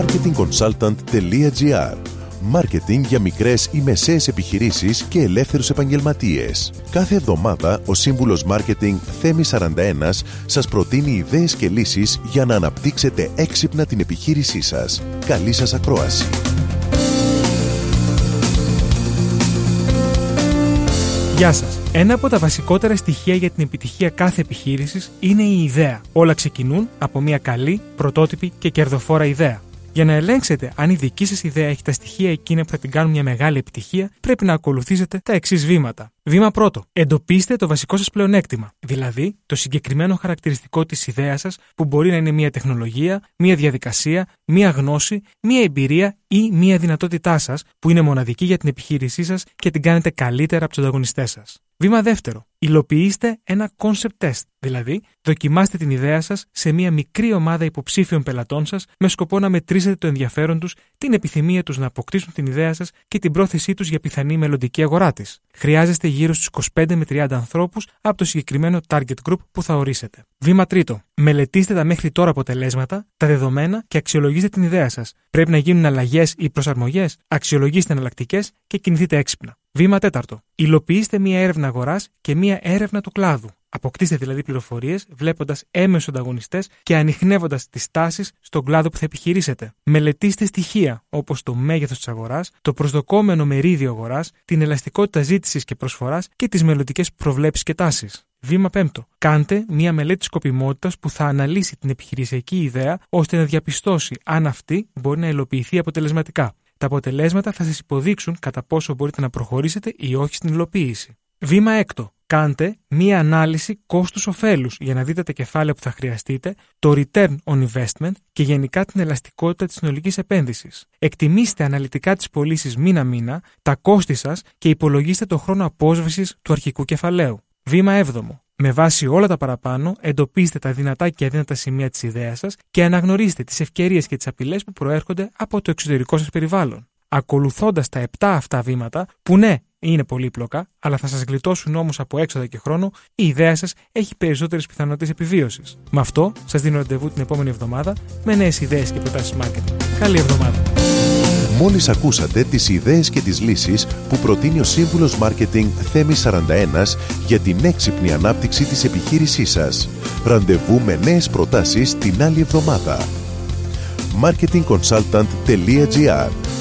marketingconsultant.gr Μάρκετινγκ για μικρές ή μεσαίες επιχειρήσεις και ελεύθερους επαγγελματίες. Κάθε εβδομάδα ο σύμβουλος Μάρκετινγκ Θέμη 41 σας προτείνει ιδέες και λύσεις για να αναπτύξετε έξυπνα την επιχείρησή σας. Καλή σας ακρόαση! Γεια σας. Ένα από τα βασικότερα στοιχεία για την επιτυχία κάθε επιχείρησης είναι η ιδέα. Όλα ξεκινούν από μια καλή, πρωτότυπη και κερδοφόρα ιδέα. Για να ελέγξετε αν η δική σας ιδέα έχει τα στοιχεία εκείνα που θα την κάνουν μια μεγάλη επιτυχία, πρέπει να ακολουθήσετε τα εξής βήματα. Βήμα πρώτο. Εντοπίστε το βασικό σας πλεονέκτημα, δηλαδή το συγκεκριμένο χαρακτηριστικό της ιδέας σας που μπορεί να είναι μια τεχνολογία, μια διαδικασία, μια γνώση, μια εμπειρία ή μια δυνατότητά σας που είναι μοναδική για την επιχείρησή σας και την κάνετε καλύτερα από τους ανταγωνιστές σας. Βήμα δεύτερο. Υλοποιήστε ένα concept test, δηλαδή δοκιμάστε την ιδέα σας σε μια μικρή ομάδα υποψήφιων πελατών σας με σκοπό να μετρήσετε το ενδιαφέρον τους, την επιθυμία τους να αποκτήσουν την ιδέα σας και την πρόθεσή τους για πιθανή μελλοντική αγορά της. Χρειάζεστε γύρω στους 25 με 30 ανθρώπους από το συγκεκριμένο target group που θα ορίσετε. Βήμα τρίτο. Μελετήστε τα μέχρι τώρα αποτελέσματα, τα δεδομένα και αξιολογήστε την ιδέα σας. Πρέπει να γίνουν αλλαγές ή προσαρμογές, αξιολογήστε εναλλακτικές και κινηθείτε έξυπνα. Βήμα τέταρτο. Υλοποιήστε μία έρευνα αγοράς και μία έρευνα του κλάδου. Αποκτήστε δηλαδή πληροφορίες βλέποντας έμεσους ανταγωνιστές και ανοιχνεύοντας τις τάσεις στον κλάδο που θα επιχειρήσετε. Μελετήστε στοιχεία όπως το μέγεθος της αγοράς, το προσδοκόμενο μερίδιο αγοράς, την ελαστικότητα ζήτησης και προσφοράς και τις μελλοντικές προβλέψεις και τάσεις. Βήμα πέμπτο. Κάντε μία μελέτη σκοπιμότητας που θα αναλύσει την επιχειρησιακή ιδέα ώστε να διαπιστώσει αν αυτή μπορεί να υλοποιηθεί αποτελεσματικά. Τα αποτελέσματα θα σας υποδείξουν κατά πόσο μπορείτε να προχωρήσετε ή όχι στην υλοποίηση. Βήμα έκτο. Κάντε μία ανάλυση κόστους-οφέλους για να δείτε τα κεφάλαια που θα χρειαστείτε, το return on investment και γενικά την ελαστικότητα της συνολικής επένδυσης. Εκτιμήστε αναλυτικά τις πωλήσεις μήνα-μήνα, τα κόστη σας και υπολογίστε το χρόνο απόσβεσης του αρχικού κεφαλαίου. Βήμα 7. Με βάση όλα τα παραπάνω, εντοπίστε τα δυνατά και αδύνατα σημεία της ιδέας σας και αναγνωρίστε τις ευκαιρίες και τις απειλές που προέρχονται από το εξωτερικό σας περιβάλλον. Ακολουθώντας τα 7 αυτά βήματα, που ναι, είναι πολύπλοκα, αλλά θα σας γλιτώσουν όμως από έξοδα και χρόνο, η ιδέα σας έχει περισσότερες πιθανότητες επιβίωσης. Με αυτό, σας δίνω ραντεβού την επόμενη εβδομάδα με νέες ιδέες και προτάσεις marketing. Καλή εβδομάδα! Μόλις ακούσατε τις ιδέες και τις λύσεις που προτείνει ο σύμβουλος Μάρκετινγκ Θέμης 41 για την έξυπνη ανάπτυξη της επιχείρησής σας. Ραντεβού με νέες προτάσεις την άλλη εβδομάδα. marketingconsultant.gr